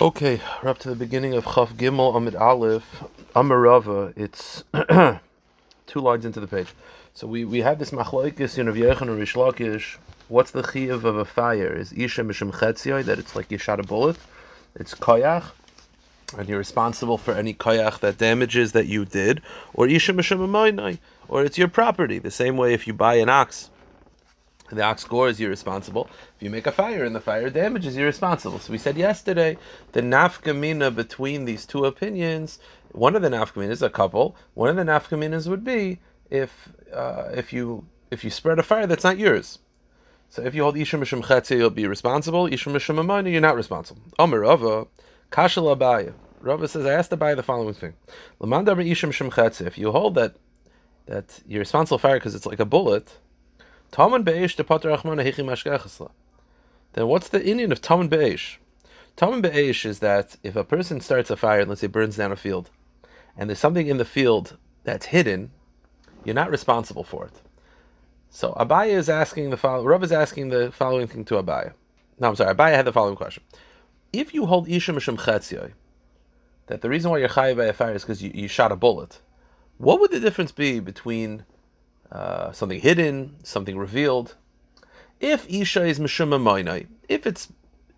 Okay, we're up to the beginning of Chaf Gimel Amid Aleph Amarava. It's two lines into the page. So we, we had this machlokes in Rav Yochanan. What's the chiyuv of a fire? Is isha mishum chetziyai that it's like you shot a bullet? It's koyach, and you're responsible for any koyach that damages that you did, or isha mishum amaynai, or it's your property. The same way if you buy an ox the ox gore is irresponsible. If you make a fire and the fire damages, you're responsible. So we said yesterday the nafkamina between these two opinions. One of the nafkaminas, a couple. One of the nafkaminas would be if uh, if you if you spread a fire that's not yours. So if you hold isham mishum chetzi, you'll be responsible. Isham mishum amani, you're not responsible. Omer Rava, kashal abaya. Rava says, I asked Abaya the following thing: Lamanda isham mishum chetzi. If you hold that that you're responsible for fire because it's like a bullet. Taman Depater Achmana. Then what's the Indian of Taman Be'esh? Taman Be'esh is that if a person starts a fire, let's say burns down a field, and there's something in the field that's hidden, you're not responsible for it. So Abaya is asking the following. Rav is asking the following thing to Abaya. No, I'm sorry. Abaya had the following question: If you hold Isha Mishum Chetziyoi, that the reason why you're chayiv by a fire is because you, you shot a bullet, what would the difference be between uh, something hidden, something revealed. If Isha is Mishuma if it's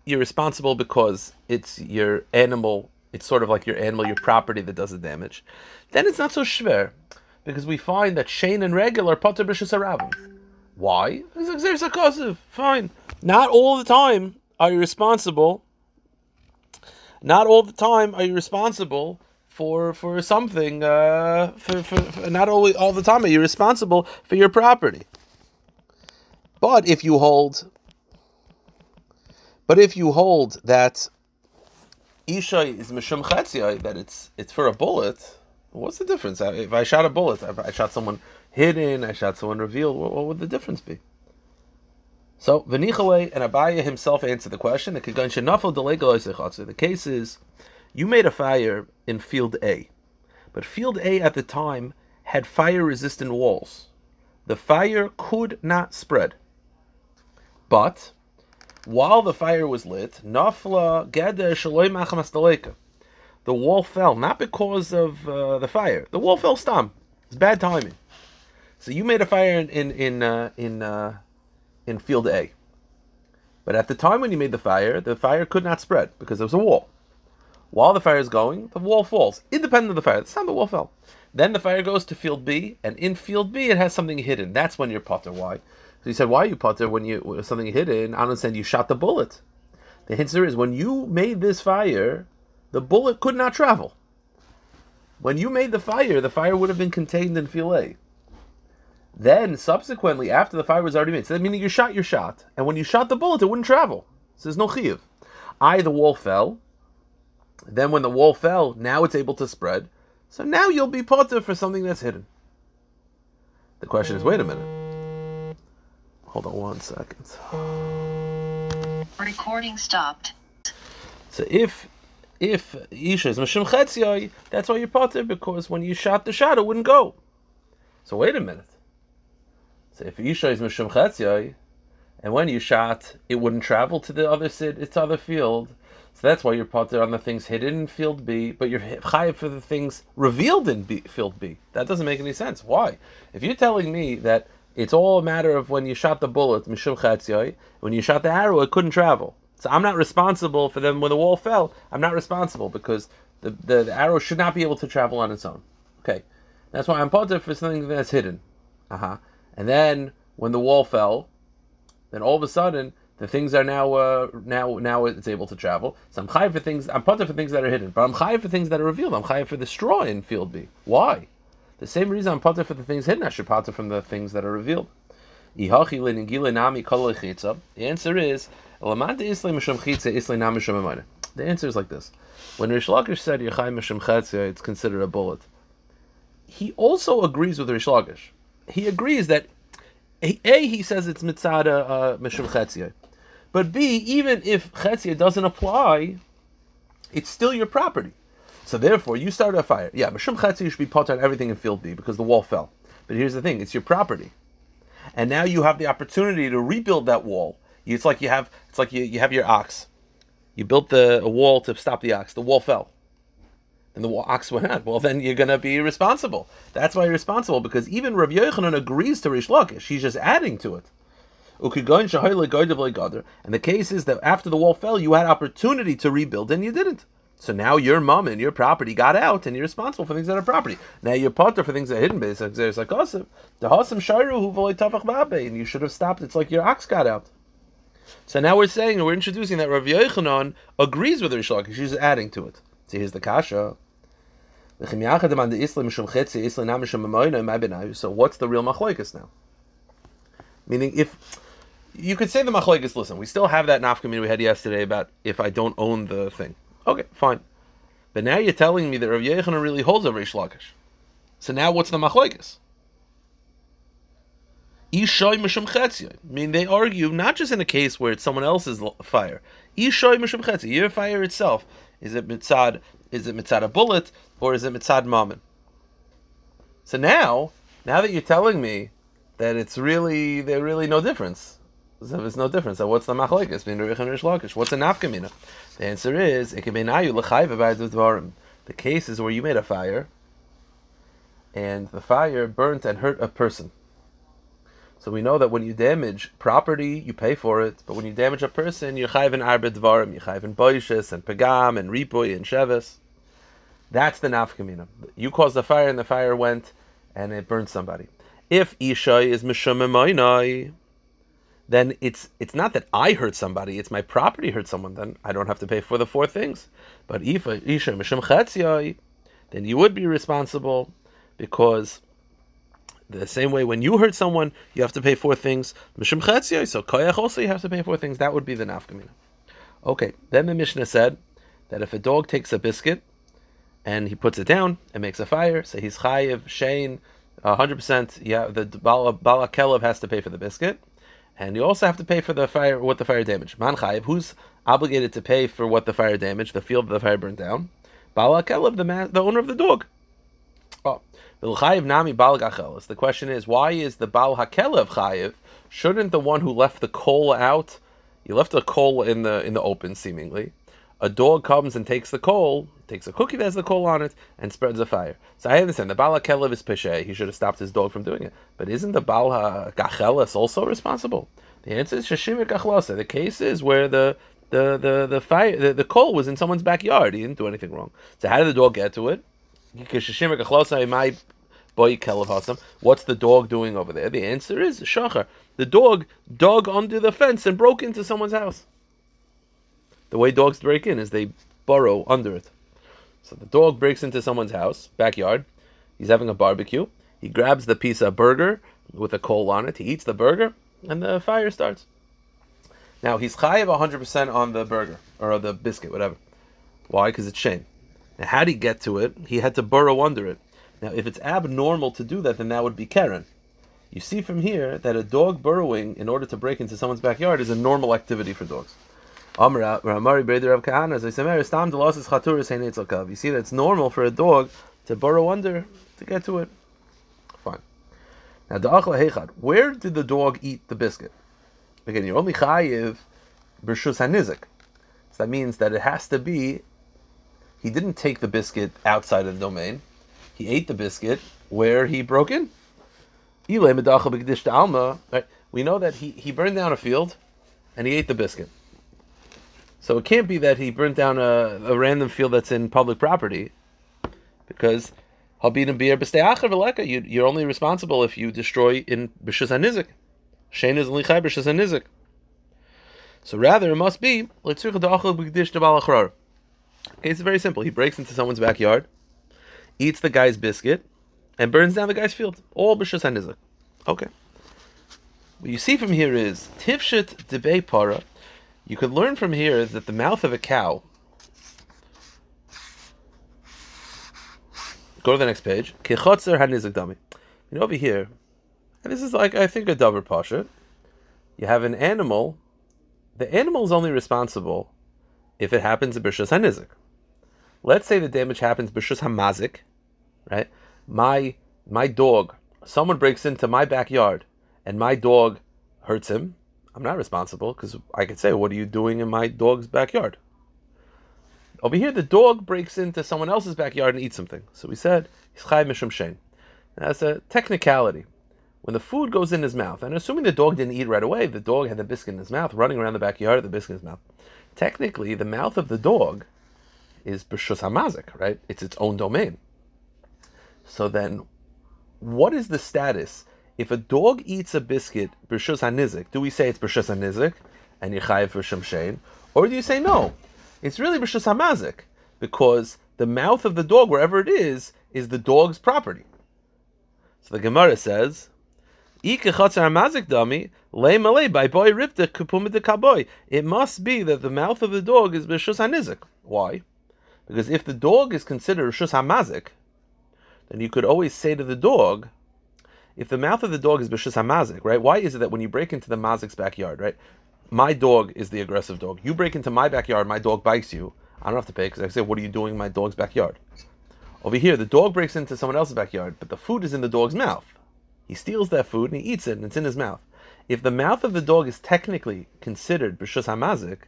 you're responsible because it's your animal, it's sort of like your animal, your property that does the damage, then it's not so schwer. Because we find that Shane and regular Potter Bishus Why? Because there's a cause fine. Not all the time are you responsible. Not all the time are you responsible for for something uh, for, for, for not always all the time are you responsible for your property. But if you hold, but if you hold that isha is mishum chatziyah, that it's it's for a bullet, what's the difference? If I shot a bullet, I shot someone hidden, I shot someone revealed. What, what would the difference be? So Venichale and Abaya himself answered the question. The case is you made a fire in field A, but field A at the time had fire resistant walls. The fire could not spread. But while the fire was lit, nafla The wall fell not because of uh, the fire. The wall fell stam. It's bad timing. So you made a fire in in in uh, in, uh, in field A. But at the time when you made the fire, the fire could not spread because there was a wall. While the fire is going, the wall falls, independent of the fire. That's how the wall fell. Then the fire goes to field B, and in field B it has something hidden. That's when you're potter. Why? So he said, why are you potter when you when something hidden? I understand you shot the bullet. The answer is when you made this fire, the bullet could not travel. When you made the fire, the fire would have been contained in field A. Then, subsequently, after the fire was already made, so that meaning you shot your shot, and when you shot the bullet, it wouldn't travel. So there's no chiyuv. I, the wall fell, then when the wall fell, now it's able to spread. So now you'll be potter for something that's hidden. The question is, wait a minute. Hold on one second. Recording stopped. So if if Isha is Mishim Chetziyai, that's why you're potter, because when you shot the shot, it wouldn't go. So wait a minute. So if Isha is Mishim Chetziyai, and when you shot, it wouldn't travel to the other sid, its other field, so that's why you're potter on the things hidden in field B, but you're chayiv for the things revealed in B, field B. That doesn't make any sense. Why? If you're telling me that it's all a matter of when you shot the bullet, mishum when you shot the arrow, it couldn't travel. So I'm not responsible for them when the wall fell. I'm not responsible because the, the, the arrow should not be able to travel on its own. Okay, that's why I'm potter for something that's hidden. Uh huh. And then when the wall fell, then all of a sudden the things are now uh, now now it's able to travel. So I'm chayiv for things. I'm potter for things that are hidden, but I'm chayiv for things that are revealed. I'm chayiv for the straw in field B. Why? The same reason I'm potter for the things hidden. I should potter from the things that are revealed. The answer is the answer is like this: When Rish Lakish said it's considered a bullet. He also agrees with Rish Lakish. He agrees that a, he says it's mitzada uh, mishum. But B, even if Chetzia doesn't apply, it's still your property. So therefore, you started a fire. Yeah, Mishum Chetzia should be potter on everything in field B because the wall fell. But here's the thing: it's your property, and now you have the opportunity to rebuild that wall. It's like you have it's like you, you have your ox. You built the a wall to stop the ox. The wall fell. And the ox went out. Well, then you're going to be responsible. That's why you're responsible, because even Rav Yochanan agrees to Rish Lakish. He's just adding to it. And the case is that after the wall fell, you had opportunity to rebuild and you didn't. So now your mamon your property got out, and you're responsible for things that are property. Now you're potter for things that are hidden. There's like the who and you should have stopped. It's like your ox got out. So now we're saying we're introducing that Rav Yochanan agrees with Rish Lakish. She's adding to it. So here's the kasha. So what's the real machlokes now? Meaning, if you could say the machlokes, listen, we still have that nafkamina we had yesterday about if I don't own the thing. Okay, fine. But now you're telling me that Rav Yochanan really holds over Rish Lakish. So now what's the machlokes? Ishoy mishum. I mean, they argue not just in a case where it's someone else's fire. Ishoy mishum. Your fire itself is it mitzad? Is it mitzad a bullet or is it mitzad mammon? So now, now that you're telling me that it's really there, really no difference. So there's no difference. So what's the Lakish? What's a nafkamina? The answer is it can be nayu l'chayv dvarim. The case is where you made a fire, and the fire burnt and hurt a person. So we know that when you damage property, you pay for it. But when you damage a person, you're chayv in arbe dvarim, you're chayv in boishes and pagam and ripoy and sheves. That's the nafkamina. You caused the fire, and the fire went and it burned somebody. If isha is mishum then it's it's not that I hurt somebody; it's my property hurt someone. Then I don't have to pay for the four things. But if isha then you would be responsible because the same way when you hurt someone, you have to pay four things. So koyach also you have to pay four things. That would be the nafkamina. Okay, then the Mishnah said that if a dog takes a biscuit and he puts it down and makes a fire, so he's chayiv, shane, 100%, yeah, the Bala, Bala has to pay for the biscuit. And you also have to pay for the fire, what the fire damaged. Man chayiv, who's obligated to pay for what the fire damaged, the field that the fire burned down? Bala Kelev, the, man, the owner of the dog. Oh, nami bal The question is, why is the bal hakelev chayiv? Shouldn't the one who left the coal out? You left the coal in the in the open, seemingly. A dog comes and takes the coal, takes a cookie that has the coal on it, and spreads a fire. So I understand the bal hakelev is peshe. He should have stopped his dog from doing it. But isn't the bal gacheles also responsible? The answer is shashim gachlasa. The case is where the the the the fire the, the coal was in someone's backyard. He didn't do anything wrong. So how did the dog get to it? Because Shashimir Gachlosa my boy Kelev. What's the dog doing over there? The answer is shachar. The dog dug under the fence and broke into someone's house. The way dogs break in is they burrow under it. So the dog breaks into someone's house, backyard. He's having a barbecue. He grabs the piece of burger with a coal on it. He eats the burger, and the fire starts. Now he's chayiv 100% on the burger or the biscuit, whatever. Why? Because it's shane. Now, how did he get to it? He had to burrow under it. Now, if it's abnormal to do that, then that would be keren. You see from here that a dog burrowing in order to break into someone's backyard is a normal activity for dogs. You see that it's normal for a dog to burrow under to get to it. Fine. Now, where did the dog eat the biscuit? Again, you're only chayiv b'rshus hanizik. So that means that it has to be he didn't take the biscuit outside of the domain. He ate the biscuit where he broke in. We know that he, he burned down a field and he ate the biscuit. So it can't be that he burnt down a, a random field that's in public property because you, you're only responsible if you destroy in Bishas HaNizik. Shane is only Chai Bishas HaNizik. So rather, it must be Okay, it's very simple. He breaks into someone's backyard, eats the guy's biscuit, and burns down the guy's field. All b'shus hanizak. Okay. What you see from here is tifshit debei para. You could learn from here that the mouth of a cow. Go to the next page. Kichotzer hanizak dami. You know over here, and this is like I think a davar pasha. You have an animal. The animal is only responsible if it happens in Bishas HaNizik. Let's say the damage happens Bishas HaMazik, right? My my dog, someone breaks into my backyard and my dog hurts him. I'm not responsible because I could say, "What are you doing in my dog's backyard?" Over here, the dog breaks into someone else's backyard and eats something. So we said he's mishum shein. That's a technicality. When the food goes in his mouth, and assuming the dog didn't eat right away, the dog had the biscuit in his mouth, running around the backyard with the biscuit in his mouth. Technically, the mouth of the dog is b'shus hamazik, right? It's its own domain. So then, what is the status if a dog eats a biscuit b'shus hanizik? Do we say it's b'shus hanizik and yichayev for shein, or do you say no? It's really b'shus hamazik because the mouth of the dog, wherever it is, is the dog's property. So the Gemara says, it must be that the mouth of the dog is b'shus hanizik. Why? Because if the dog is considered rishus hamazik, then you could always say to the dog, if the mouth of the dog is b'shus hamazik, right? Why is it that when you break into the mazik's backyard, right? My dog is the aggressive dog. You break into my backyard, my dog bites you. I don't have to pay because I say, "What are you doing in my dog's backyard?" Over here, the dog breaks into someone else's backyard, but the food is in the dog's mouth. He steals that food and he eats it, and it's in his mouth. If the mouth of the dog is technically considered b'shus hamazik,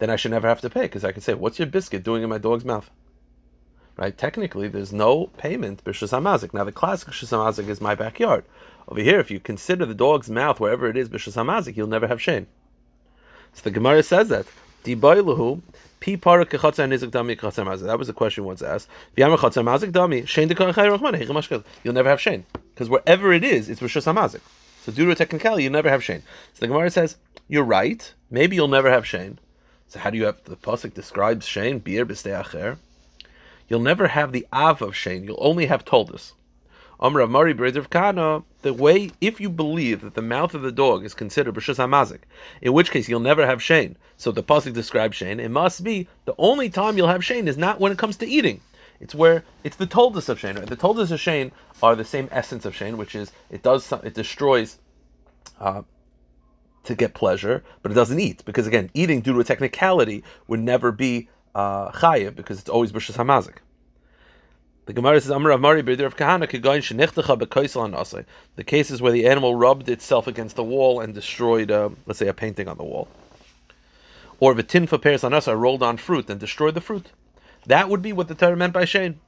then I should never have to pay because I can say, "What's your biscuit doing in my dog's mouth?" Right? Technically, there's no payment b'shus hamazik. Now, the classic b'shus hamazik is my backyard. Over here, if you consider the dog's mouth wherever it is b'shus hamazik, you'll never have shane. So the Gemara says that. That was a question once asked. You'll never have shane because wherever it is, it's rishus hamazik. So due to a technicality, you never have shane. So the Gemara says you're right. Maybe you'll never have shane. So how do you have the pasuk describes shane beer b'stei You'll never have the av of shane. You'll only have toldus. Amr Mari of Kana, the way, if you believe that the mouth of the dog is considered B'Shus HaMazik, in which case you'll never have Shane. So the Pasuk describes Shane. It must be the only time you'll have Shane is not when it comes to eating. It's where it's the toldus of Shane. Right? The toldus of Shane are the same essence of Shane, which is it does it destroys uh, to get pleasure, but it doesn't eat because again, eating due to a technicality would never be chayiv because it's always b'shus hamazik. The Gemara says, Amar Amari B'dir of Kahana Kegoin Shenichtacha B'Koisel Asay. The cases where the animal rubbed itself against the wall and destroyed, uh, let's say, a painting on the wall. Or V'Tinfa Peres Anasa rolled on fruit and destroyed the fruit. That would be what the Torah meant by Shane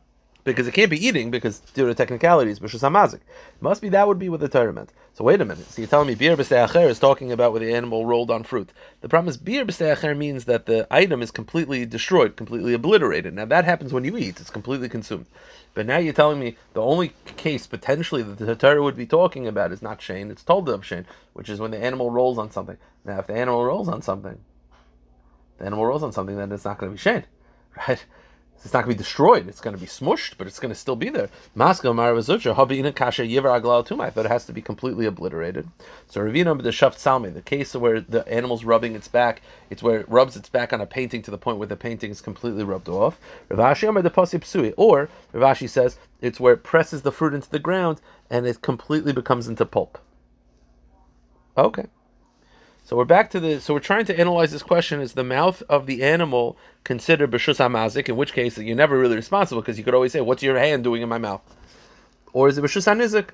because it can't be eating because due to technicalities, is hamazik. Must be that would be what the Torah meant. So wait a minute. So you're telling me beer b'steacher is talking about where the animal rolled on fruit. The problem is beer b'steacher means that the item is completely destroyed, completely obliterated. Now that happens when you eat; it's completely consumed. But now you're telling me the only case potentially that the Torah would be talking about is not Shane; it's told of Shane, which is when the animal rolls on something. Now, if the animal rolls on something, the animal rolls on something, then it's not going to be Shane, right? It's not going to be destroyed. It's going to be smushed, but it's going to still be there. Kasha. I thought it has to be completely obliterated. So Ravina the Shaft Salme, the case where the animal's rubbing its back, it's where it rubs its back on a painting to the point where the painting is completely rubbed off. Rav Ashi the Psui, or Rav Ashi says it's where it presses the fruit into the ground and it completely becomes into pulp. Okay. So we're back to the. So we're trying to analyze this question: Is the mouth of the animal considered b'shus hamazik? In which case, you're never really responsible because you could always say, "What's your hand doing in my mouth?" Or is it b'shus hanizik?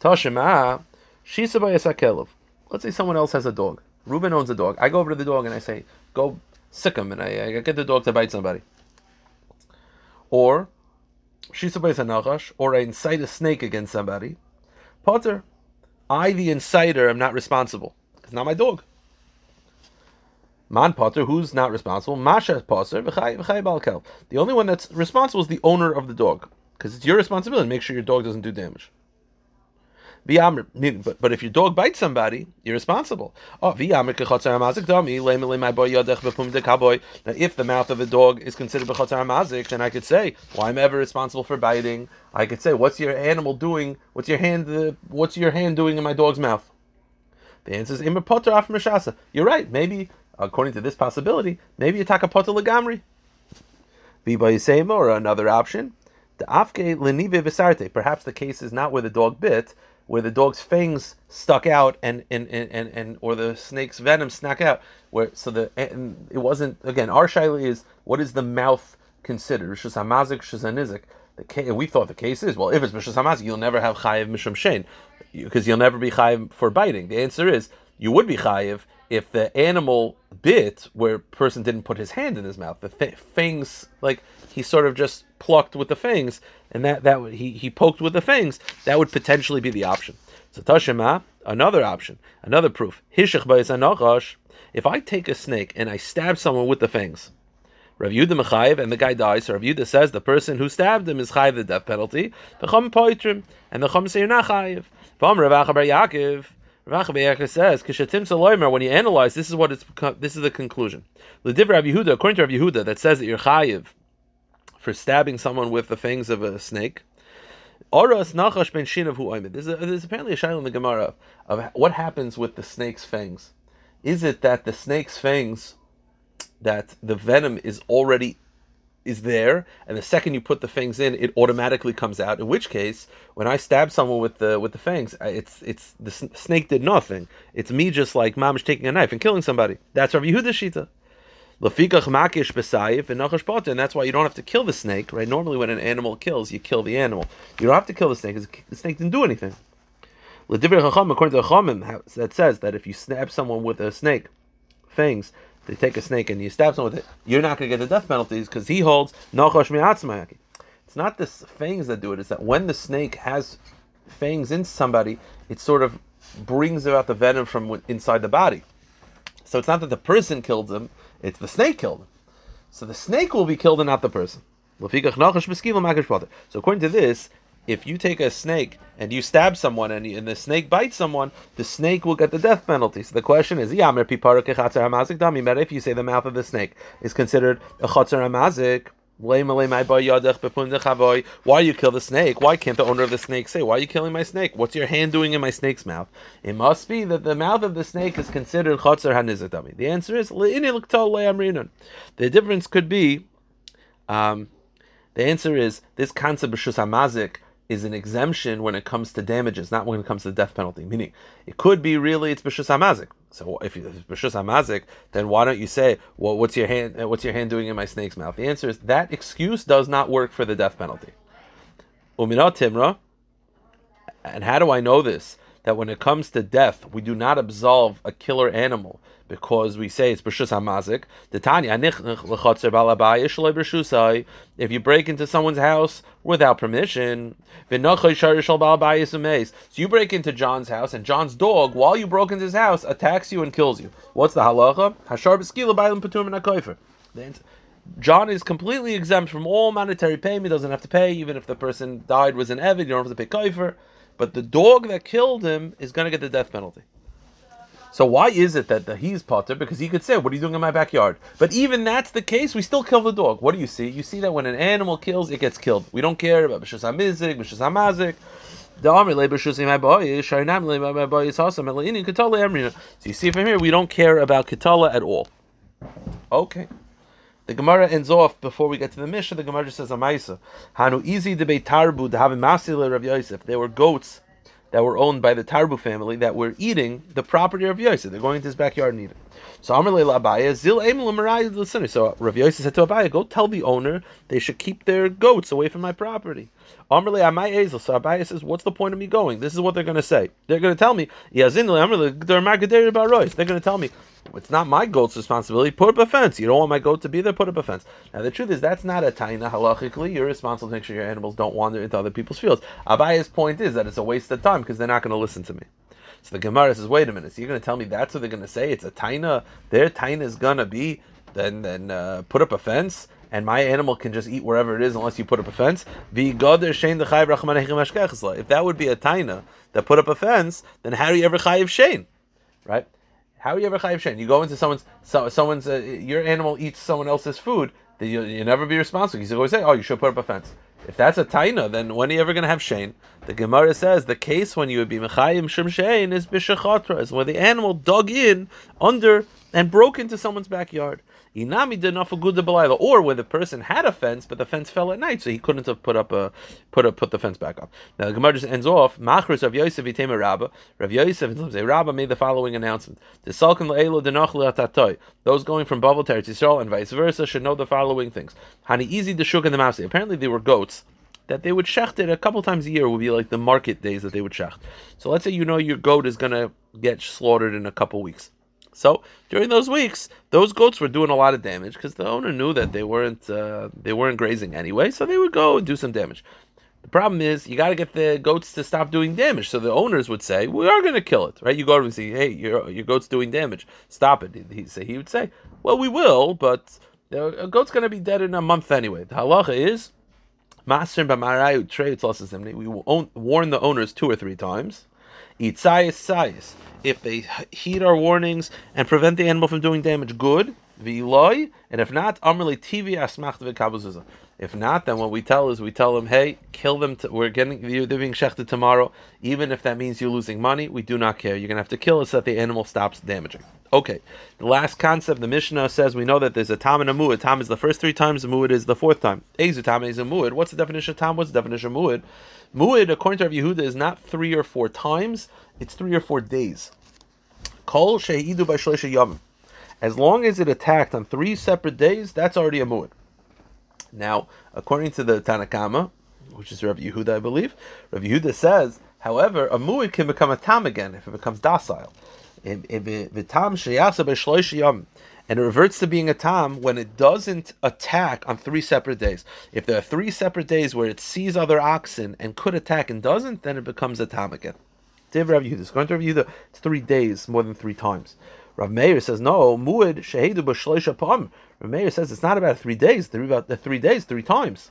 Tashema shisa Let's say someone else has a dog. Reuben owns a dog. I go over to the dog and I say, "Go sick him," and I, I get the dog to bite somebody. Or shisa or I incite a snake against somebody. Potter, I, the inciter, am not responsible. It's not my dog. Man Potter, who's not responsible? Masha Potter. The only one that's responsible is the owner of the dog, because it's your responsibility to make sure your dog doesn't do damage. But, but if your dog bites somebody, you're responsible. Oh, now, if the mouth of a dog is considered then I could say, well, I'm ever responsible for biting. I could say, what's your animal doing? What's your hand? Uh, what's your hand doing in my dog's mouth? The answer is Imar Potter Af. You're right. Maybe, according to this possibility, maybe you take a Potter Lagamri. Or another option. The Afke Lenive. Perhaps the case is not where the dog bit, where the dog's fangs stuck out and and, and, and, or the snake's venom snuck out. Where so the it wasn't again. Our shaila is what is the mouth considered? Rishus hamazik, rishus The we thought the case is well, if it's rishus hamazik, you'll never have chayiv mishum shein because you'll never be chayiv for biting. The answer is you would be chayiv if the animal bit where person didn't put his hand in his mouth. The th- fangs, like he sort of just plucked with the fangs, and that that he he poked with the fangs. That would potentially be the option. So tashema, another option, another proof. Hishach If I take a snake and I stab someone with the fangs, Rav Yudah Mechayev, and the guy dies. So Rav Yudah says the person who stabbed him is chayiv the death penalty. The Chum poitrim, and the Chum say you're not chayiv. Vam Rav Acha bar Yaakov. Rav Acha bar Yaakov says kishatim saloimer. When you analyze, this is what it's. This is the conclusion. The Div Rav Yehuda, according to Rav Yehuda, that says that you're chayiv for stabbing someone with the fangs of a snake. Oras nachash ben shinav hu there's apparently a shaila in the Gemara of, of what happens with the snake's fangs. Is it that the snake's fangs that the venom is already is there, and the second you put the fangs in, it automatically comes out. In which case, when I stab someone with the with the fangs, it's it's the snake did nothing. It's me just like mamish taking a knife and killing somebody. That's Rav Yehuda Shita. Lafikach makish besayif and that's why you don't have to kill the snake, right? Normally, when an animal kills, you kill the animal. You don't have to kill the snake because the snake didn't do anything. According to the Chachamim, that says that if you stab someone with a snake fangs, they take a snake and you stab someone with it, you're not going to get the death penalties because he holds nochosh mi'atzmayaki. It's not the fangs that do it; it's that when the snake has fangs in somebody, it sort of brings about the venom from inside the body. So it's not that the person killed them; it's the snake killed them. So the snake will be killed and not the person. So according to this, if you take a snake and you stab someone and, and, the snake bites someone, the snake will get the death penalty. So the question is, if you say the mouth of the snake is considered a chatzar hamazik, why you kill the snake? Why can't the owner of the snake say, Why are you killing my snake? What's your hand doing in my snake's mouth? It must be that the mouth of the snake is considered chatzar hanizatami. The answer is the difference could be um, the answer is this concept of shus is an exemption when it comes to damages, not when it comes to the death penalty. Meaning, it could be really it's b'shus hamazik. So if it's b'shus hamazik, then why don't you say, well, what's your hand? What's your hand doing in my snake's mouth? The answer is that excuse does not work for the death penalty. Uminat timra. And how do I know this? That when it comes to death, we do not absolve a killer animal because we say it's b'shus hamazik. The Tanya If you break into someone's house without permission, so you break into John's house, and John's dog, while you broke into his house, attacks you and kills you. What's the halacha? John is completely exempt from all monetary payment. Doesn't have to pay, even if the person died was an evid. You don't have to pay kaifer. But the dog that killed him is going to get the death penalty. So why is it that the, he's potter? Because he could say, "What are you doing in my backyard?" But even that's the case, we still kill the dog. What do you see? You see that when an animal kills, it gets killed. We don't care about b'shus hamizik, b'shus hamazik. So you see from here, we don't care about ketala at all. Okay. The Gemara ends off before we get to the Mishnah. The Gemara says, "Amaisa hanu easy debate tarbu to have a Rav Yosef." There were goats that were owned by the Tarbu family that were eating the property of Yosef. They're going to his backyard and eating. So Amr Abaya, Zil sinner So Rav Yosef said to Abaya, go tell the owner they should keep their goats away from my property. Amr Amai Ezel. So Abaya says, what's the point of me going? This is what they're going to say. They're going to tell me, They're going to tell me, it's not my goat's responsibility. Put up a fence. You don't want my goat to be there. Put up a fence. Now the truth is that's not a taina halachically. You're responsible to make sure your animals don't wander into other people's fields. Abaya's point is that it's a waste of time because they're not going to listen to me. So the Gemara says, wait a minute. So you're going to tell me that's what they're going to say? It's a taina. Their taina is going to be then then uh, put up a fence and my animal can just eat wherever it is unless you put up a fence. If that would be a taina that put up a fence, then how do you ever chayiv shane? Right? How are you ever chayiv shein? You go into someone's so, someone's uh, your animal eats someone else's food. Then you you never be responsible. He's always say, "Oh, you should put up a fence." If that's a taina, then when are you ever going to have shein? The Gemara says the case when you would be mechayim shum shein is bishachatra, is where the animal dug in under and broke into someone's backyard. Inami did not good the or when the person had a fence, but the fence fell at night, so he couldn't have put up a put up put the fence back up. Now the Gemara just ends off. Machris of Yosef itema Rabba. Rav Yosef and Rabba made the following announcement: The Salkan le'elo denachli. Those going from Bavel to Israel and vice versa should know the following things. Hani easy the shuk and the mouse. Apparently they were goats that they would shecht it a couple times a year would be like the market days that they would shecht. So let's say you know your goat is gonna get slaughtered in a couple weeks. So during those weeks, those goats were doing a lot of damage because the owner knew that they weren't uh, they weren't grazing anyway, so they would go and do some damage. The problem is you got to get the goats to stop doing damage. So the owners would say, "We are going to kill it, right?" You go over and say, "Hey, your your goat's doing damage. Stop it." He say he would say, "Well, we will, but a goat's going to be dead in a month anyway." The halacha is, "Maser b'marayu trades losses We warn the owners two or three times. If they heed our warnings and prevent the animal from doing damage, good. V'iloi, and if not, amrli TV asmacht v'kabuziza. If not, then what we tell is we tell them, hey, kill them. T- we're getting they're being shechted tomorrow, even if that means you're losing money. We do not care. You're gonna have to kill us so that the animal stops damaging. Okay, the last concept the Mishnah says we know that there's a tam and a muad. Tam is the first three times, the muad is the fourth time. Ezu tam is a muad. What's the definition of tam? What's the definition of muad? Muad, according to Rav Yehuda, is not three or four times; it's three or four days. Kol she'idu by yom. As long as it attacked on three separate days, that's already a muad. Now, according to the Tanna Kamma, which is Rav Yehuda, I believe, Rav Yehuda says, however, a muad can become a tam again if it becomes docile. And it reverts to being a tam when it doesn't attack on three separate days. If there are three separate days where it sees other oxen and could attack and doesn't, then it becomes a tam again. Div Rav Yehuda. Going to Rav Yehuda, it's three days more than three times. Rav Meir says no. Muad shehedu b'shleisha pam. Rav Meir says it's not about three days. About the three days, three times.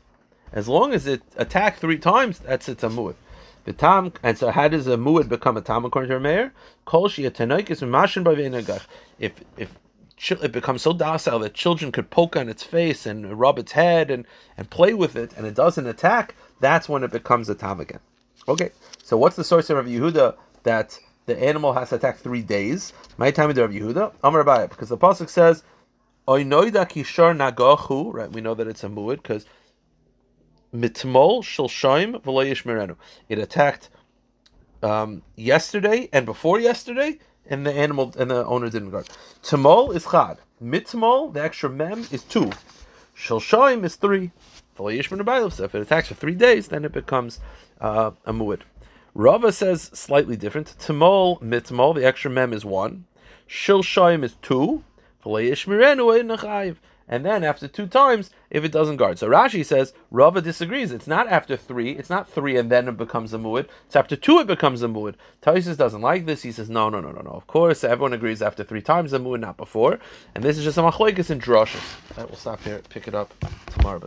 As long as it attacked three times, that's it's a muad. The tam, and so how does a muad become a tam according to Rav Meir? Kol If if it becomes so docile that children could poke on its face and rub its head and, and play with it, and it doesn't attack, that's when it becomes a tam again. Okay, so what's the source of Rav Yehuda that the animal has to attack three days? My time of Rav Yehuda, Amar Abaya, because the pasuk says, "Oinoida kishar nagachu." Right, we know that it's a muad because mitmol shilshaim v'lo It attacked um, yesterday and before yesterday, and the animal and the owner didn't guard. Tamol is chad. Mitmol, the extra mem is two. Shilshaim is three. So if it attacks for three days, then it becomes uh, a muad. Rava says slightly different. Timol mitmol, the extra mem is one. Shilshayim is two. Eh, and then after two times, if it doesn't guard. So Rashi says Rava disagrees. It's not after three. It's not three and then it becomes a muad. It's after two it becomes a muad. Taisus doesn't like this. He says no, no, no, no, no. Of course, everyone agrees after three times a muad, not before. And this is just a machlokes in drushes. We'll stop here. Pick it up tomorrow.